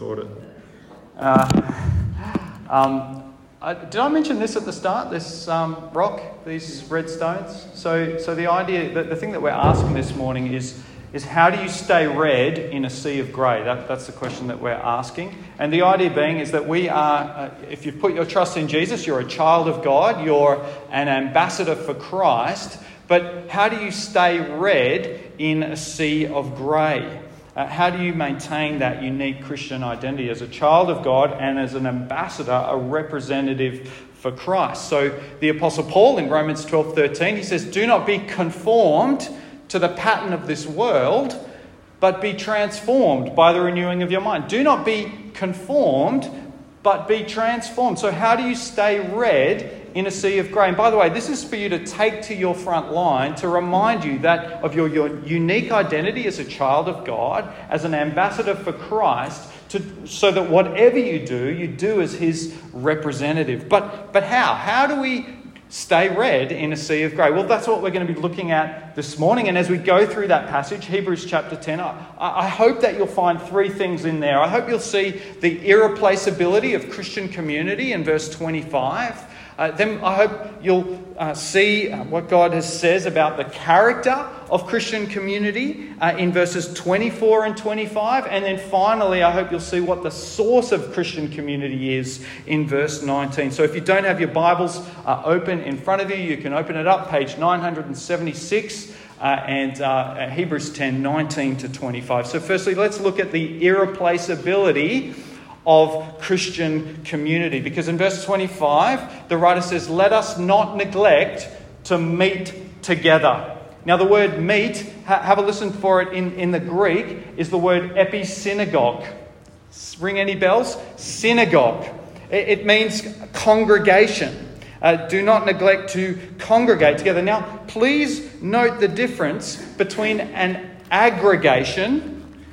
caught it. Uh, um, I, did I mention this at the start? This um, rock, these red stones. So, so the idea, the, the thing that we're asking this morning is, is how do you stay red in a sea of grey? That, that's the question that we're asking. And the idea being is that we are, uh, if you put your trust in Jesus, you're a child of God, you're an ambassador for Christ. But how do you stay red in a sea of grey? Uh, how do you maintain that unique Christian identity as a child of God and as an ambassador, a representative for Christ? So the Apostle Paul in Romans 12 13, he says, Do not be conformed to the pattern of this world, but be transformed by the renewing of your mind. Do not be conformed, but be transformed. So, how do you stay red in a sea of grey. And by the way, this is for you to take to your front line to remind you that of your, your unique identity as a child of God, as an ambassador for Christ, to, so that whatever you do, you do as his representative. But, but how? How do we stay red in a sea of grey? Well, that's what we're going to be looking at this morning. And as we go through that passage, Hebrews chapter 10, I, I hope that you'll find three things in there. I hope you'll see the irreplaceability of Christian community in verse 25. Uh, then I hope you'll uh, see uh, what God has says about the character of Christian community uh, in verses 24 and 25. And then finally, I hope you'll see what the source of Christian community is in verse 19. So if you don't have your Bibles uh, open in front of you, you can open it up, page 976. Uh, and uh, Hebrews 10 19 to 25. So, firstly, let's look at the irreplaceability of Christian community. Because in verse 25, the writer says, Let us not neglect to meet together. Now, the word meet, have a listen for it in, in the Greek, is the word episynagogue. Ring any bells? Synagogue. It, it means congregation. Uh, do not neglect to congregate together. Now, please note the difference between an aggregation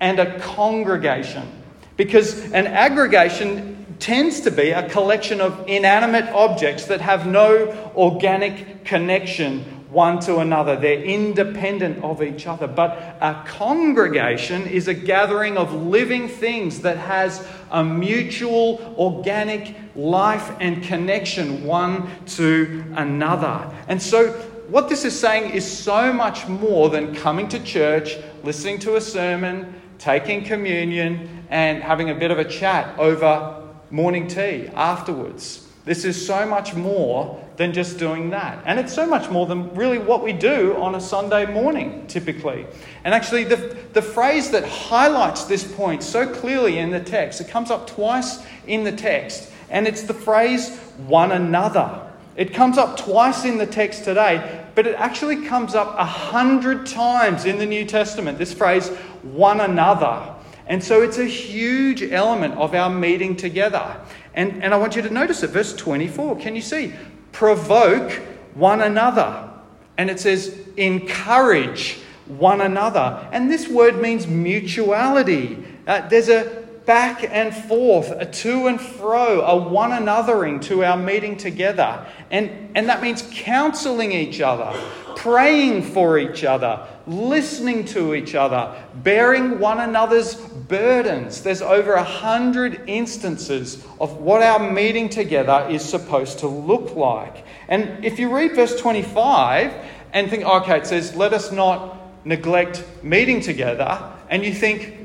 and a congregation. Because an aggregation tends to be a collection of inanimate objects that have no organic connection one to another. They're independent of each other. But a congregation is a gathering of living things that has a mutual organic life and connection one to another. And so, what this is saying is so much more than coming to church, listening to a sermon, taking communion, and having a bit of a chat over morning tea afterwards. This is so much more than just doing that. And it's so much more than really what we do on a Sunday morning, typically. And actually, the, the phrase that highlights this point so clearly in the text, it comes up twice in the text, and it's the phrase one another. It comes up twice in the text today, but it actually comes up a hundred times in the New Testament. This phrase, one another. And so it's a huge element of our meeting together. And, and I want you to notice it, verse 24. Can you see? Provoke one another. And it says, encourage one another. And this word means mutuality. Uh, there's a back and forth, a to and fro, a one anothering to our meeting together. And, and that means counseling each other, praying for each other, listening to each other, bearing one another's burdens. There's over a hundred instances of what our meeting together is supposed to look like. And if you read verse 25 and think, okay, it says, let us not neglect meeting together, and you think,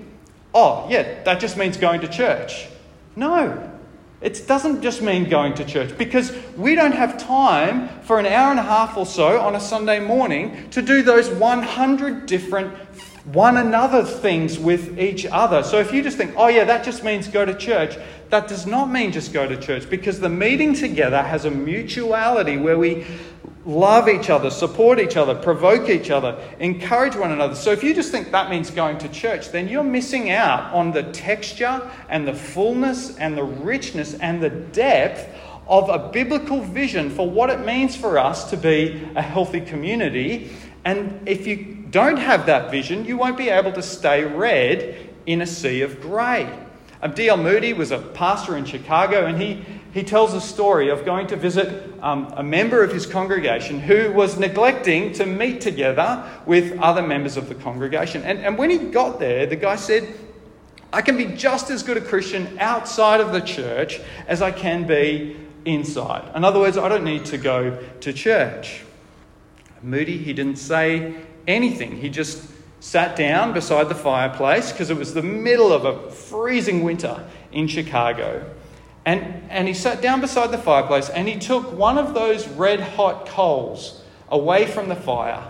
oh, yeah, that just means going to church. No, it doesn't just mean going to church because we don't have time for an hour and a half or so on a Sunday morning to do those 100 different one another things with each other. So if you just think, oh, yeah, that just means go to church, that does not mean just go to church because the meeting together has a mutuality where we love each other, support each other, provoke each other, encourage one another. So if you just think that means going to church, then you're missing out on the texture and the fullness and the richness and the depth of a biblical vision for what it means for us to be a healthy community. And if you don't have that vision, you won't be able to stay red in a sea of grey. Um, D.L. Moody was a pastor in Chicago, and he he tells a story of going to visit um, a member of his congregation who was neglecting to meet together with other members of the congregation. And, and when he got there, the guy said, I can be just as good a Christian outside of the church as I can be inside. In other words, I don't need to go to church. Moody, he didn't say anything. He just sat down beside the fireplace because it was the middle of a freezing winter in Chicago. And, and he sat down beside the fireplace and he took one of those red hot coals away from the fire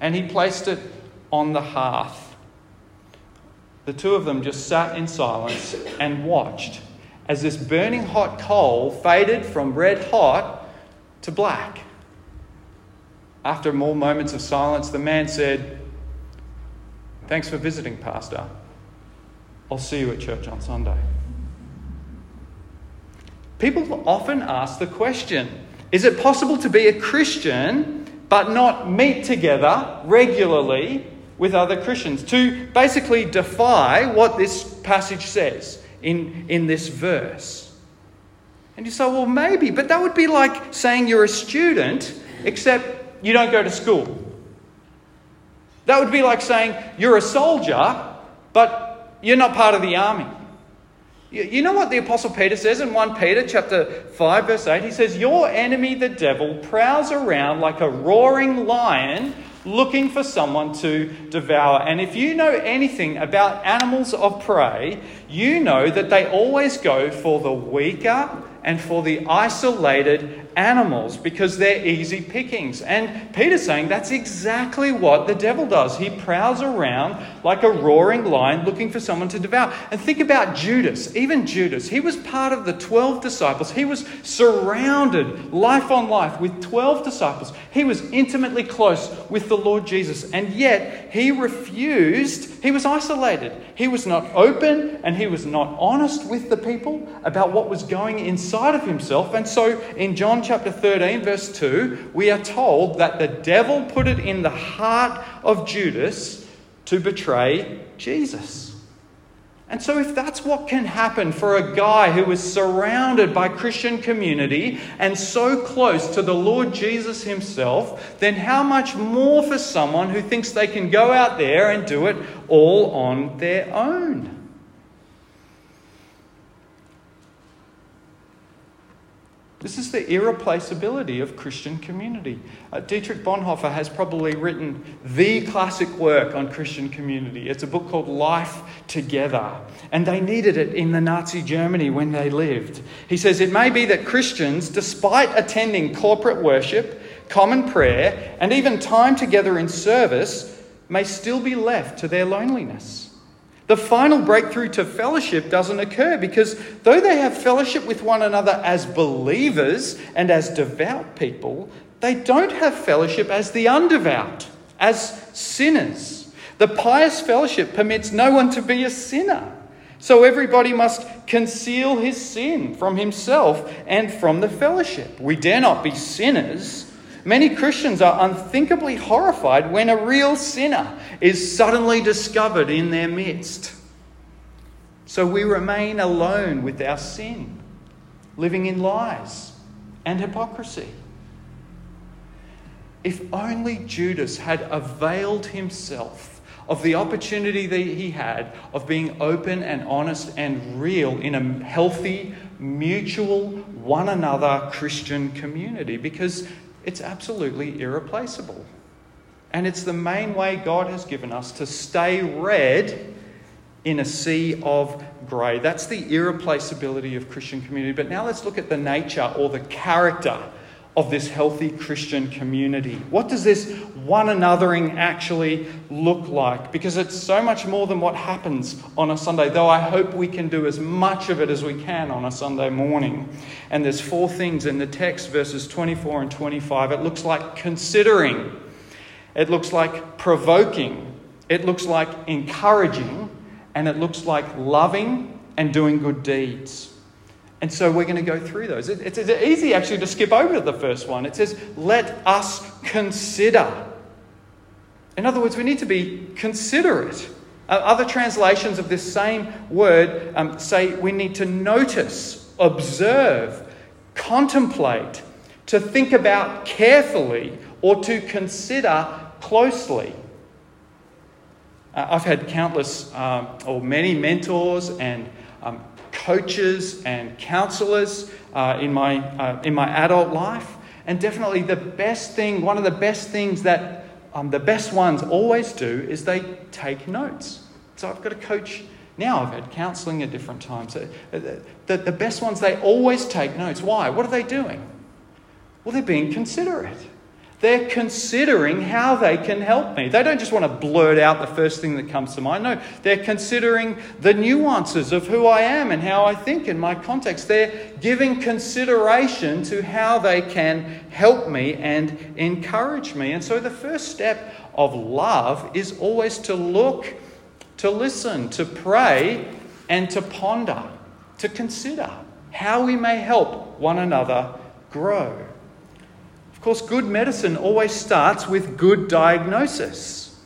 and he placed it on the hearth. The two of them just sat in silence and watched as this burning hot coal faded from red hot to black. After more moments of silence, the man said, Thanks for visiting, Pastor. I'll see you at church on Sunday. People often ask the question Is it possible to be a Christian but not meet together regularly with other Christians? To basically defy what this passage says in, in this verse. And you say, well, maybe, but that would be like saying you're a student, except you don't go to school. That would be like saying you're a soldier, but you're not part of the army. You know what the Apostle Peter says in 1 Peter chapter 5, verse 8? He says, Your enemy, the devil, prowls around like a roaring lion looking for someone to devour. And if you know anything about animals of prey, you know that they always go for the weaker and for the isolated animals because they're easy pickings. And Peter's saying that's exactly what the devil does. He prowls around like a roaring lion looking for someone to devour. And think about Judas. Even Judas, he was part of the 12 disciples. He was surrounded, life on life, with 12 disciples. He was intimately close with the Lord Jesus. And yet, he refused, he was isolated. He was not open and he was not honest with the people about what was going inside of himself. And so in John chapter 13, verse 2, we are told that the devil put it in the heart of Judas to betray Jesus. And so, if that's what can happen for a guy who is surrounded by Christian community and so close to the Lord Jesus himself, then how much more for someone who thinks they can go out there and do it all on their own? This is the irreplaceability of Christian community. Uh, Dietrich Bonhoeffer has probably written the classic work on Christian community. It's a book called Life Together, and they needed it in the Nazi Germany when they lived. He says it may be that Christians, despite attending corporate worship, common prayer, and even time together in service, may still be left to their loneliness. The final breakthrough to fellowship doesn't occur because though they have fellowship with one another as believers and as devout people, they don't have fellowship as the undevout, as sinners. The pious fellowship permits no one to be a sinner. So everybody must conceal his sin from himself and from the fellowship. We dare not be sinners Many Christians are unthinkably horrified when a real sinner is suddenly discovered in their midst. So we remain alone with our sin, living in lies and hypocrisy. If only Judas had availed himself of the opportunity that he had of being open and honest and real in a healthy, mutual, one another Christian community, because it's absolutely irreplaceable. And it's the main way God has given us to stay red in a sea of grey. That's the irreplaceability of Christian community. But now let's look at the nature or the character of this healthy Christian community. What does this one anothering actually look like? Because it's so much more than what happens on a Sunday, though I hope we can do as much of it as we can on a Sunday morning. And there's four things in the text, verses 24 and 25. It looks like considering, it looks like provoking, it looks like encouraging, and it looks like loving and doing good deeds. And so we're going to go through those. It's easy actually to skip over the first one. It says, let us consider. In other words, we need to be considerate. Other translations of this same word um, say we need to notice, observe, contemplate, to think about carefully, or to consider closely. Uh, I've had countless um, or many mentors and um, coaches and counselors uh, in, my, uh, in my adult life. And definitely the best thing, one of the best things that um, the best ones always do is they take notes. So I've got a coach now, I've had counseling at different times. Uh, the, the best ones, they always take notes. Why? What are they doing? Well, they're being considerate. They're considering how they can help me. They don't just want to blurt out the first thing that comes to mind. No, they're considering the nuances of who I am and how I think in my context. They're giving consideration to how they can help me and encourage me. And so the first step of love is always to look, to listen, to pray, and to ponder, to consider how we may help one another grow. Of course, good medicine always starts with good diagnosis.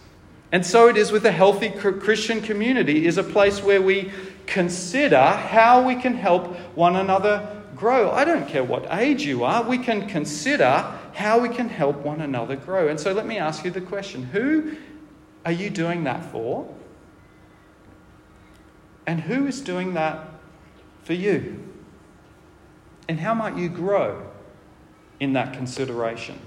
And so it is with a healthy Christian community is a place where we consider how we can help one another grow. I don't care what age you are, we can consider how we can help one another grow. And so let me ask you the question who are you doing that for? And who is doing that for you? And how might you grow in that consideration.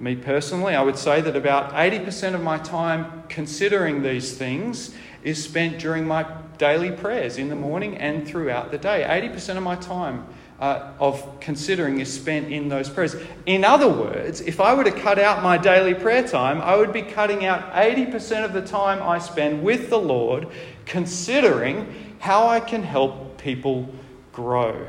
Me personally, I would say that about 80% of my time considering these things is spent during my daily prayers in the morning and throughout the day. 80% of my time uh, of considering is spent in those prayers. In other words, if I were to cut out my daily prayer time, I would be cutting out 80% of the time I spend with the Lord considering how I can help people grow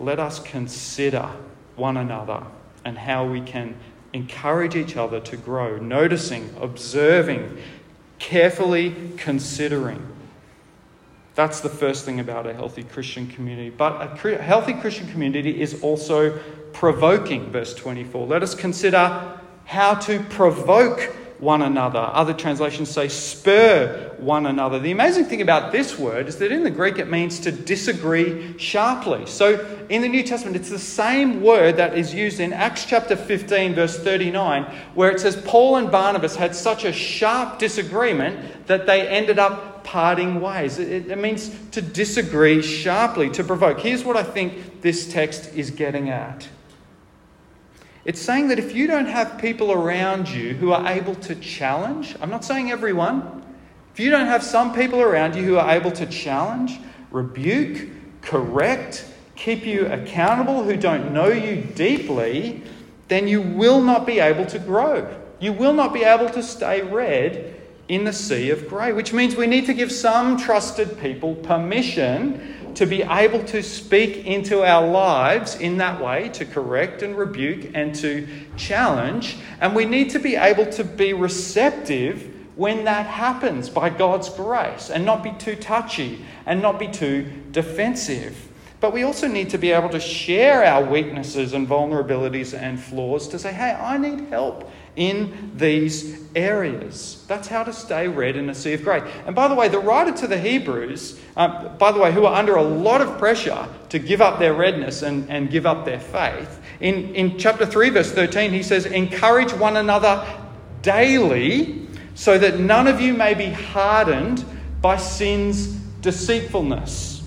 let us consider one another and how we can encourage each other to grow, noticing, observing, carefully considering. That's the first thing about a healthy Christian community. But a healthy Christian community is also provoking, verse 24. Let us consider how to provoke one another. Other translations say spur one another. The amazing thing about this word is that in the Greek it means to disagree sharply. So in the New Testament, it's the same word that is used in Acts chapter 15, verse 39, where it says Paul and Barnabas had such a sharp disagreement that they ended up parting ways. It, means to disagree sharply, to provoke. Here's what I think this text is getting at. It's saying that if you don't have people around you who are able to challenge, I'm not saying everyone, if you don't have some people around you who are able to challenge, rebuke, correct, keep you accountable, who don't know you deeply, then you will not be able to grow. You will not be able to stay red in the sea of grey, which means we need to give some trusted people permission to be able to speak into our lives in that way, to correct and rebuke and to challenge. And we need to be able to be receptive when that happens by God's grace and not be too touchy and not be too defensive. But we also need to be able to share our weaknesses and vulnerabilities and flaws to say, hey, I need help in these areas. That's how to stay red in a sea of grey. And by the way, the writer to the Hebrews, uh, by the way, who are under a lot of pressure to give up their redness and, and give up their faith, in, in chapter 3, verse 13, he says, Encourage one another daily so that none of you may be hardened by sin's deceitfulness.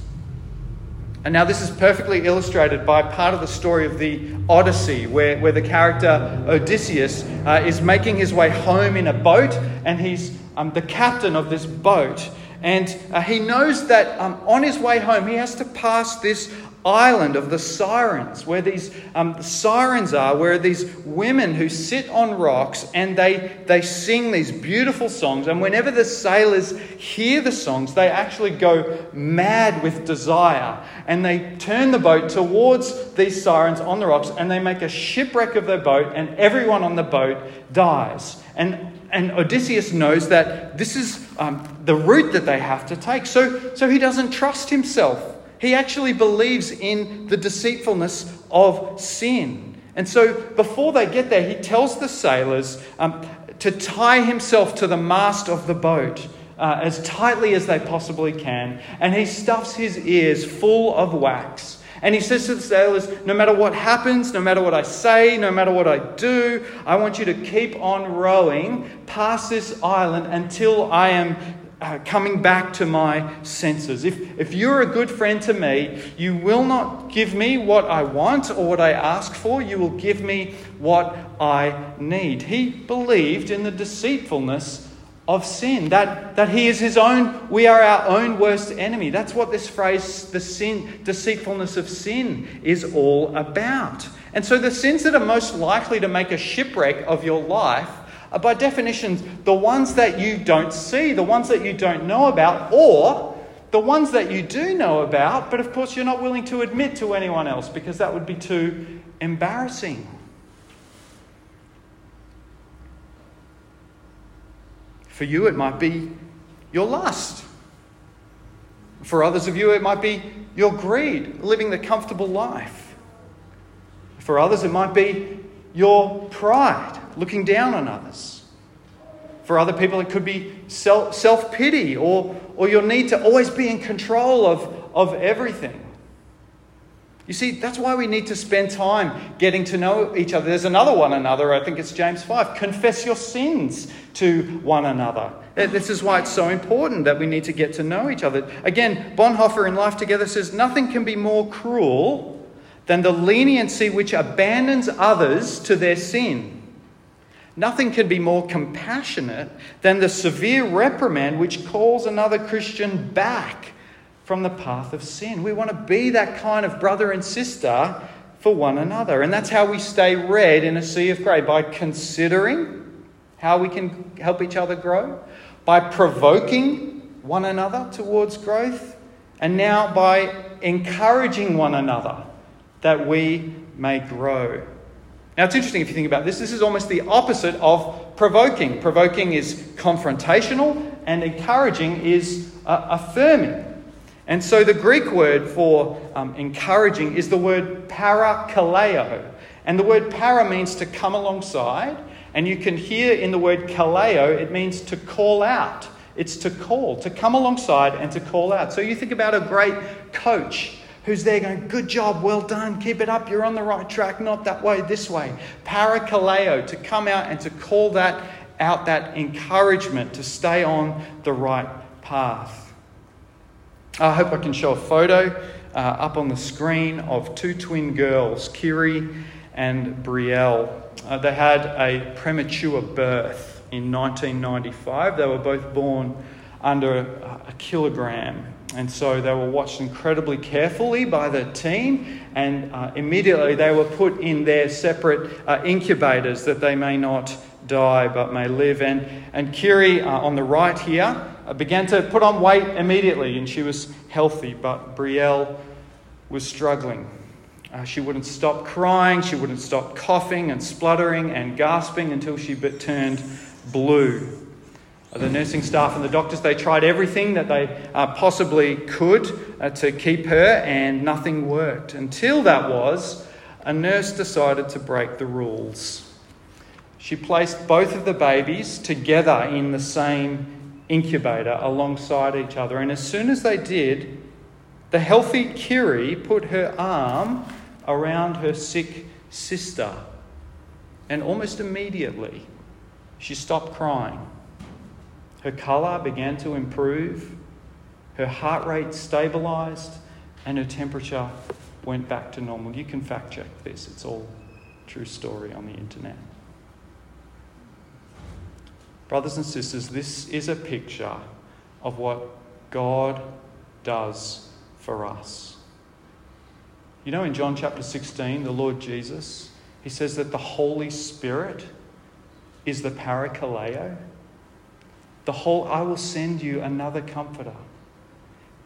And now, this is perfectly illustrated by part of the story of the Odyssey, where, where the character Odysseus uh, is making his way home in a boat, and he's um, the captain of this boat. And uh, he knows that um, on his way home, he has to pass this island of the sirens, where these um, sirens are, where these women who sit on rocks and they, they sing these beautiful songs. And whenever the sailors hear the songs, they actually go mad with desire. And they turn the boat towards these sirens on the rocks and they make a shipwreck of their boat, and everyone on the boat dies. And and Odysseus knows that this is um, the route that they have to take. So, so he doesn't trust himself he actually believes in the deceitfulness of sin. And so before they get there, he tells the sailors um, to tie himself to the mast of the boat. Uh, as tightly as they possibly can, and he stuffs his ears full of wax. And he says to the sailors, No matter what happens, no matter what I say, no matter what I do, I want you to keep on rowing past this island until I am uh, coming back to my senses. If, if you're a good friend to me, you will not give me what I want or what I ask for, you will give me what I need. He believed in the deceitfulness of sin, that, that he is his own, we are our own worst enemy. That's what this phrase, the sin, deceitfulness of sin, is all about. And so the sins that are most likely to make a shipwreck of your life are by definition the ones that you don't see, the ones that you don't know about, or the ones that you do know about, but of course you're not willing to admit to anyone else because that would be too embarrassing. For you, it might be your lust. For others of you, it might be your greed, living the comfortable life. For others, it might be your pride, looking down on others. For other people, it could be self pity or, or your need to always be in control of, of everything. You see, that's why we need to spend time getting to know each other. There's another one another, I think it's James 5. Confess your sins to one another. This is why it's so important that we need to get to know each other. Again, Bonhoeffer in Life Together says nothing can be more cruel than the leniency which abandons others to their sin. Nothing can be more compassionate than the severe reprimand which calls another Christian back from the path of sin. We want to be that kind of brother and sister for one another. And that's how we stay red in a sea of grey by considering how we can help each other grow, by provoking one another towards growth, and now by encouraging one another that we may grow. Now, it's interesting if you think about this. This is almost the opposite of provoking. Provoking is confrontational, and encouraging is uh, affirming. And so, the Greek word for um, encouraging is the word parakaleo. And the word para means to come alongside. And you can hear in the word kaleo, it means to call out. It's to call, to come alongside and to call out. So, you think about a great coach who's there going, Good job, well done, keep it up, you're on the right track, not that way, this way. Parakaleo, to come out and to call that out, that encouragement to stay on the right path. I hope I can show a photo uh, up on the screen of two twin girls, Kiri and Brielle. Uh, they had a premature birth in 1995. They were both born under a kilogram and so they were watched incredibly carefully by the team, and uh, immediately they were put in their separate uh, incubators that they may not die but may live. And, and Kiri, uh, on the right here, uh, began to put on weight immediately, and she was healthy, but Brielle was struggling. Uh, she wouldn't stop crying, she wouldn't stop coughing and spluttering and gasping until she turned blue. The nursing staff and the doctors, they tried everything that they uh, possibly could uh, to keep her, and nothing worked. Until that was, a nurse decided to break the rules. She placed both of the babies together in the same incubator alongside each other, and as soon as they did, the healthy Kiri put her arm around her sick sister, and almost immediately she stopped crying. Her colour began to improve, her heart rate stabilized, and her temperature went back to normal. You can fact check this, it's all true story on the internet. Brothers and sisters, this is a picture of what God does for us. You know, in John chapter 16, the Lord Jesus, he says that the Holy Spirit is the parakaleo, the whole, I will send you another comforter.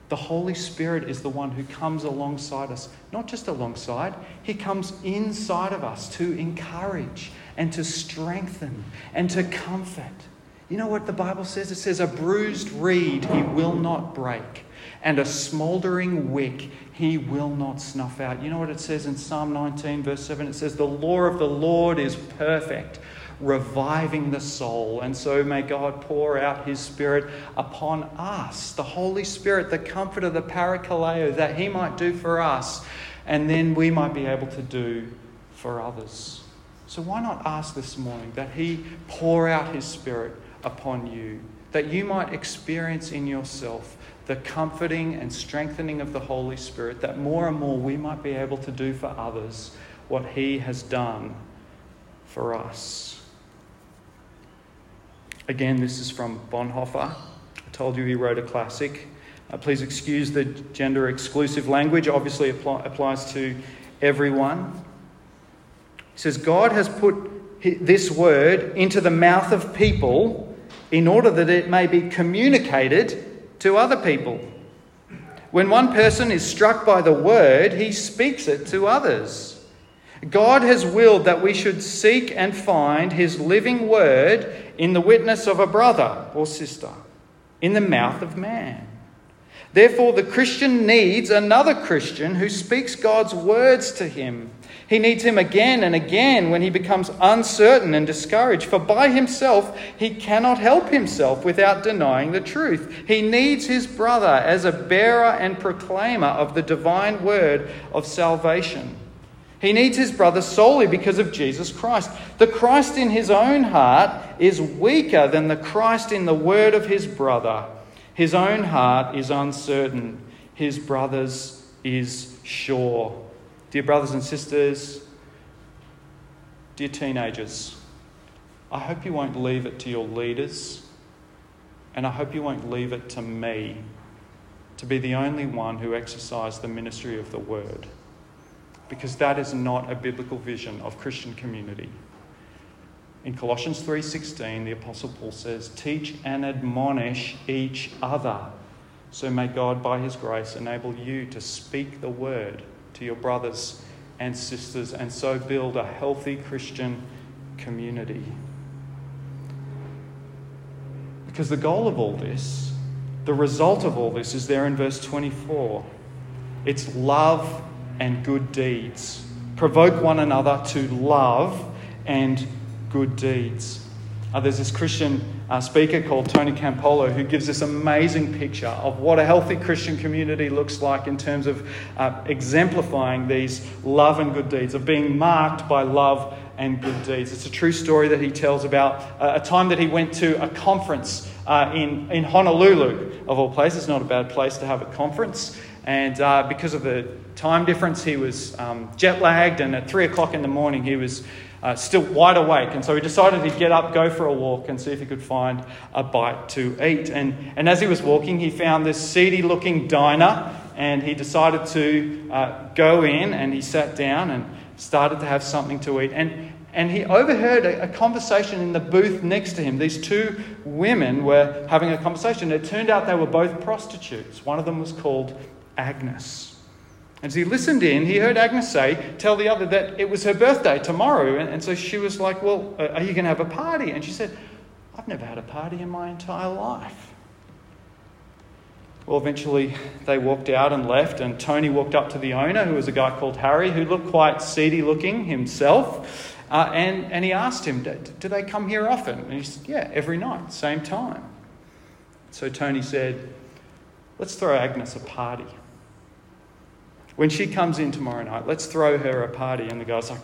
The Holy Spirit is the one who comes alongside us, not just alongside, He comes inside of us to encourage and to strengthen and to comfort. You know what the Bible says? It says, A bruised reed He will not break, and a smouldering wick He will not snuff out. You know what it says in Psalm 19, verse 7? It says, The law of the Lord is perfect reviving the soul. And so may God pour out his Spirit upon us, the Holy Spirit, the comforter, the parakaleo, that he might do for us and then we might be able to do for others. So, why not ask this morning that He pour out His Spirit upon you, that you might experience in yourself the comforting and strengthening of the Holy Spirit, that more and more we might be able to do for others what He has done for us. Again, this is from Bonhoeffer. I told you he wrote a classic. Uh, please excuse the gender exclusive language, obviously apply, applies to everyone. He says, God has put this word into the mouth of people in order that it may be communicated to other people. When one person is struck by the word, he speaks it to others. God has willed that we should seek and find his living word in the witness of a brother or sister, in the mouth of man. Therefore, the Christian needs another Christian who speaks God's words to him. He needs him again and again when he becomes uncertain and discouraged, for by himself he cannot help himself without denying the truth. He needs his brother as a bearer and proclaimer of the divine word of salvation. He needs his brother solely because of Jesus Christ. The Christ in his own heart is weaker than the Christ in the word of his brother. His own heart is uncertain, his brother's is sure. Dear brothers and sisters, dear teenagers, I hope you won't leave it to your leaders, and I hope you won't leave it to me to be the only one who exercise the ministry of the word because that is not a biblical vision of Christian community. In Colossians 3:16, the apostle Paul says, "Teach and admonish each other." So may God by his grace enable you to speak the word to your brothers and sisters and so build a healthy Christian community. Because the goal of all this, the result of all this is there in verse 24. It's love and good deeds. Provoke one another to love and good deeds. Uh, there's this Christian uh, speaker called Tony Campolo who gives this amazing picture of what a healthy Christian community looks like in terms of uh, exemplifying these love and good deeds, of being marked by love and good deeds. It's a true story that he tells about uh, a time that he went to a conference uh, in, in Honolulu, of all places, not a bad place to have a conference. And uh, because of the time difference, he was um, jet lagged, and at three o'clock in the morning, he was uh, still wide awake. And so he decided he'd get up, go for a walk, and see if he could find a bite to eat. And, and as he was walking, he found this seedy looking diner, and he decided to uh, go in and he sat down and started to have something to eat. And, and he overheard a, conversation in the booth next to him. These two women were having a conversation. It turned out they were both prostitutes. One of them was called Agnes. And as he listened in, he heard Agnes say, tell the other that it was her birthday tomorrow. And, and so she was like, Well, uh, are you going to have a party? And she said, I've never had a party in my entire life. Well, eventually they walked out and left, and Tony walked up to the owner, who was a guy called Harry, who looked quite seedy looking himself. Uh, and, and he asked him, Do they come here often? And he said, Yeah, every night, same time. So Tony said, Let's throw Agnes a party. When she comes in tomorrow night, let's throw her a party. And the guy's like,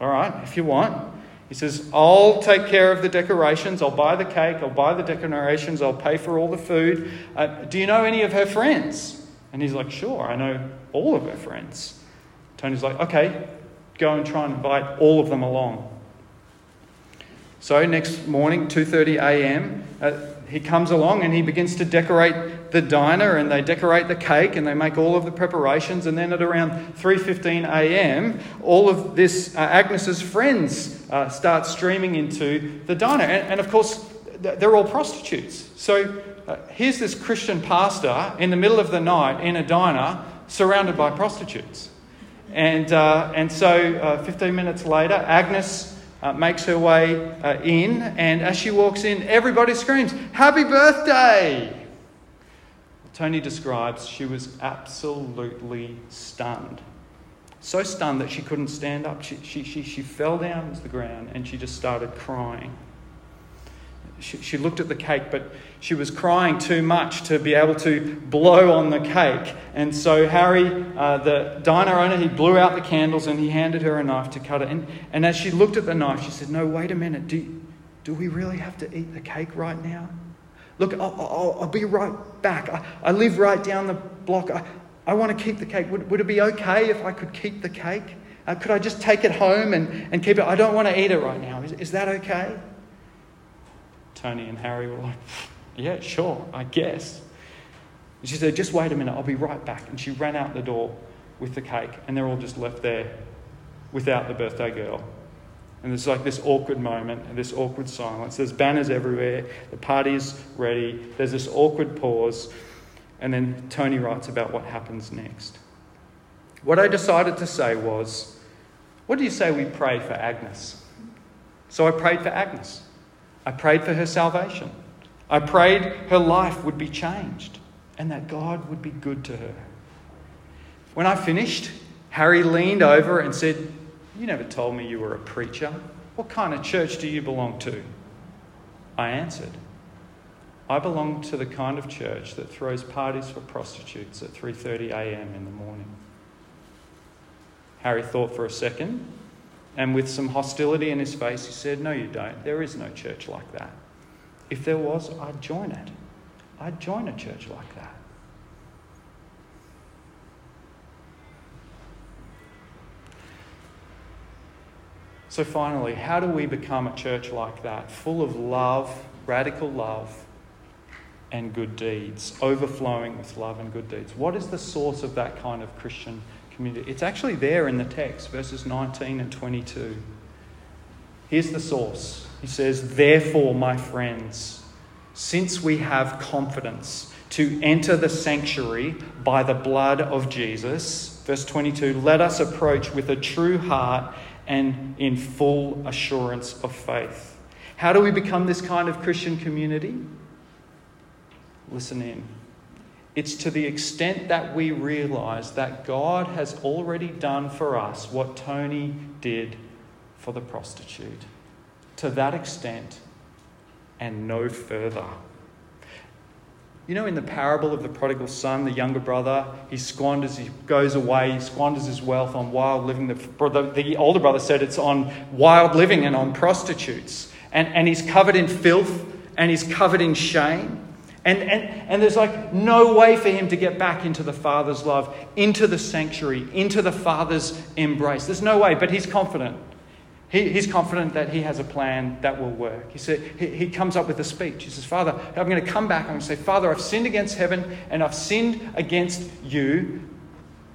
all right, if you want. He says, I'll take care of the decorations. I'll buy the cake. I'll buy the decorations. I'll pay for all the food. Uh, do you know any of her friends? And he's like, sure, I know all of her friends. Tony's like, okay, go and try and invite all of them along. So next morning, 2:30 a.m., uh, he comes along and he begins to decorate the diner and they decorate the cake and they make all of the preparations and then at around 3.15 a.m all of this uh, agnes's friends uh, start streaming into the diner. And, and of course they're all prostitutes. So uh, here's this christian pastor in the middle of the night in a diner surrounded by prostitutes. And, uh, and so uh, 15 minutes later agnes uh, makes her way uh, in, and as she walks in, everybody screams, Happy birthday! Tony describes she was absolutely stunned. So stunned that she couldn't stand up. She, she, she, she fell down to the ground and she just started crying. She, she looked at the cake, but she was crying too much to be able to blow on the cake. And so Harry, uh, the diner owner, he blew out the candles and he handed her a knife to cut it. And, and as she looked at the knife, she said, No, wait a minute. Do, do we really have to eat the cake right now? Look, I'll, I'll, I'll be right back. I, I, live right down the block. I, I want to keep the cake. Would, would it be okay if I could keep the cake? Uh, could I just take it home and, and keep it? I don't want to eat it right now. Is, is that okay? Tony and Harry were like, yeah, sure, I guess. And she said, Just wait a minute, I'll be right back. And she ran out the door with the cake, and they're all just left there without the birthday girl. And there's like this awkward moment and this awkward silence. There's banners everywhere, the party's ready, there's this awkward pause, and then Tony writes about what happens next. What I decided to say was, What do you say we pray for Agnes? So I prayed for Agnes. I prayed for her salvation. I prayed her life would be changed and that God would be good to her. When I finished, Harry leaned over and said, You never told me you were a preacher. What kind of church do you belong to? I answered, I belong to the kind of church that throws parties for prostitutes at 3:30 a.m. in the morning. Harry thought for a second, and with some hostility in his face, he said, No, you don't. There is no church like that. If there was, I'd join it. I'd join a church like that. So, finally, how do we become a church like that? Full of love, radical love, and good deeds, overflowing with love and good deeds. What is the source of that kind of Christian community? It's actually there in the text, verses 19 and 22. Here's the source he says, Therefore, my friends, since we have confidence to enter the sanctuary by the blood of Jesus, verse 22, let us approach with a true heart and in full assurance of faith. How do we become this kind of Christian community? Listen in. It's to the extent that we realize that God has already done for us what Tony did for the prostitute to that extent and no further. You know, in the parable of the prodigal son, the younger brother, he squanders, he goes away, he squanders his wealth on wild living. The, the older brother said it's on wild living and on prostitutes. And, and he's covered in filth and he's covered in shame. And, and, and there's like no way for him to get back into the Father's love, into the sanctuary, into the Father's embrace. There's no way, but he's confident. He, he's confident that he has a plan that will work. He, said, he, he comes up with a speech. He says, Father, I'm going to come back. I'm going to say, Father, I've sinned against heaven and I've sinned against you.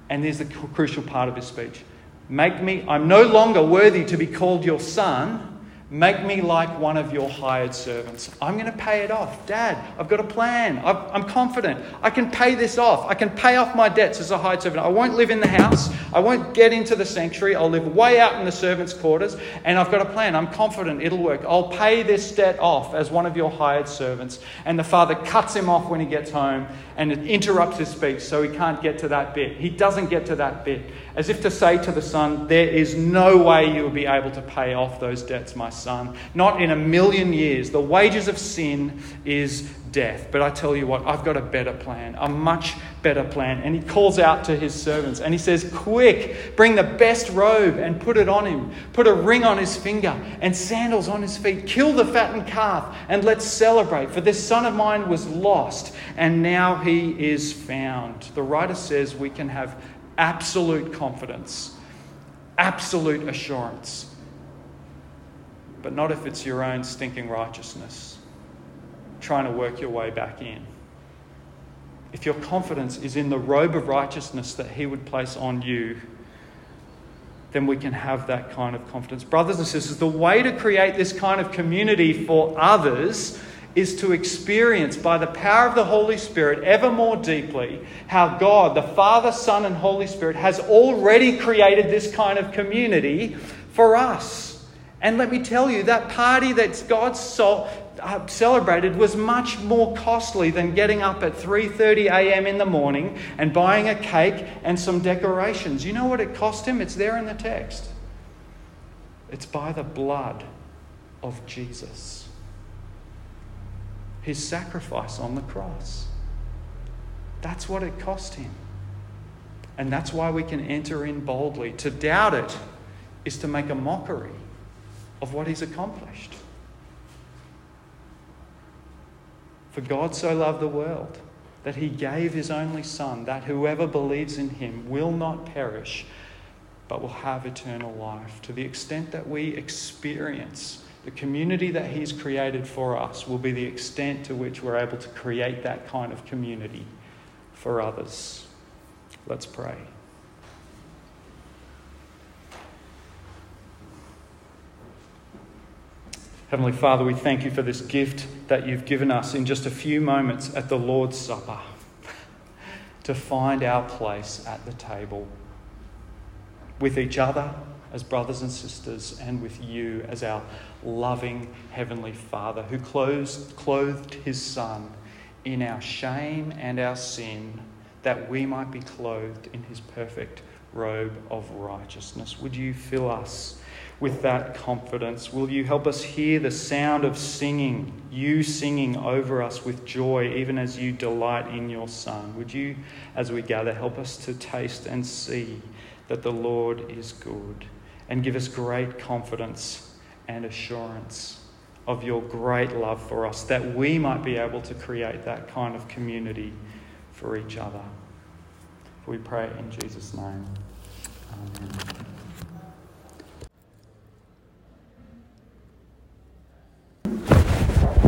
And there's the crucial part of his speech. Make me, I'm no longer worthy to be called your son Make me like one of your hired servants. I'm going to pay it off. Dad, I've got a plan. i am confident. I can pay this off. I can pay off my debts as a hired servant. I won't live in the house. I won't get into the sanctuary. I'll live way out in the servants' quarters. And I've got a plan. I'm confident it'll work. I'll pay this debt off as one of your hired servants. And the father cuts him off when he gets home and interrupts his speech so he can't get to that bit. He doesn't get to that bit. As if to say to the son, There is no way you will be able to pay off those debts, my son. Not in a million years. The wages of sin is death. But I tell you what, I've got a better plan, a much better plan. And he calls out to his servants and he says, Quick, bring the best robe and put it on him. Put a ring on his finger and sandals on his feet. Kill the fattened calf and let's celebrate. For this son of mine was lost and now he is found. The writer says we can have absolute confidence, absolute assurance but not if it's your own stinking righteousness, trying to work your way back in. If your confidence is in the robe of righteousness that He would place on you, then we can have that kind of confidence. Brothers and sisters, the way to create this kind of community for others is to experience by the power of the Holy Spirit ever more deeply how God, the Father, Son, and Holy Spirit, has already created this kind of community for us. And let me tell you, that party that God uh, celebrated was much more costly than getting up at 3:30 a.m. in the morning and buying a cake and some decorations. You know what it cost him? It's there in the text. It's by the blood of Jesus. His sacrifice on the cross. That's what it cost him. And that's why we can enter in boldly. To doubt it is to make a mockery of what he's accomplished. For God so loved the world that he gave his only Son, that whoever believes in him will not perish, but will have eternal life. To the extent that we experience the community that he's created for us, will be the extent to which we're able to create that kind of community for others. Let's pray. Heavenly Father, we thank you for this gift that you've given us in just a few moments at the Lord's Supper to find our place at the table with each other as brothers and sisters and with you as our loving Heavenly Father who clothed, clothed His Son in our shame and our sin that we might be clothed in His perfect robe of righteousness. Would you fill us? with that confidence. Will you help us hear the sound of singing, you singing over us with joy, even as you delight in your Son? Would you, as we gather, help us to taste and see that the Lord is good and give us great confidence and assurance of your great love for us, that we might be able to create that kind of community for each other. We pray in Jesus' name. Amen.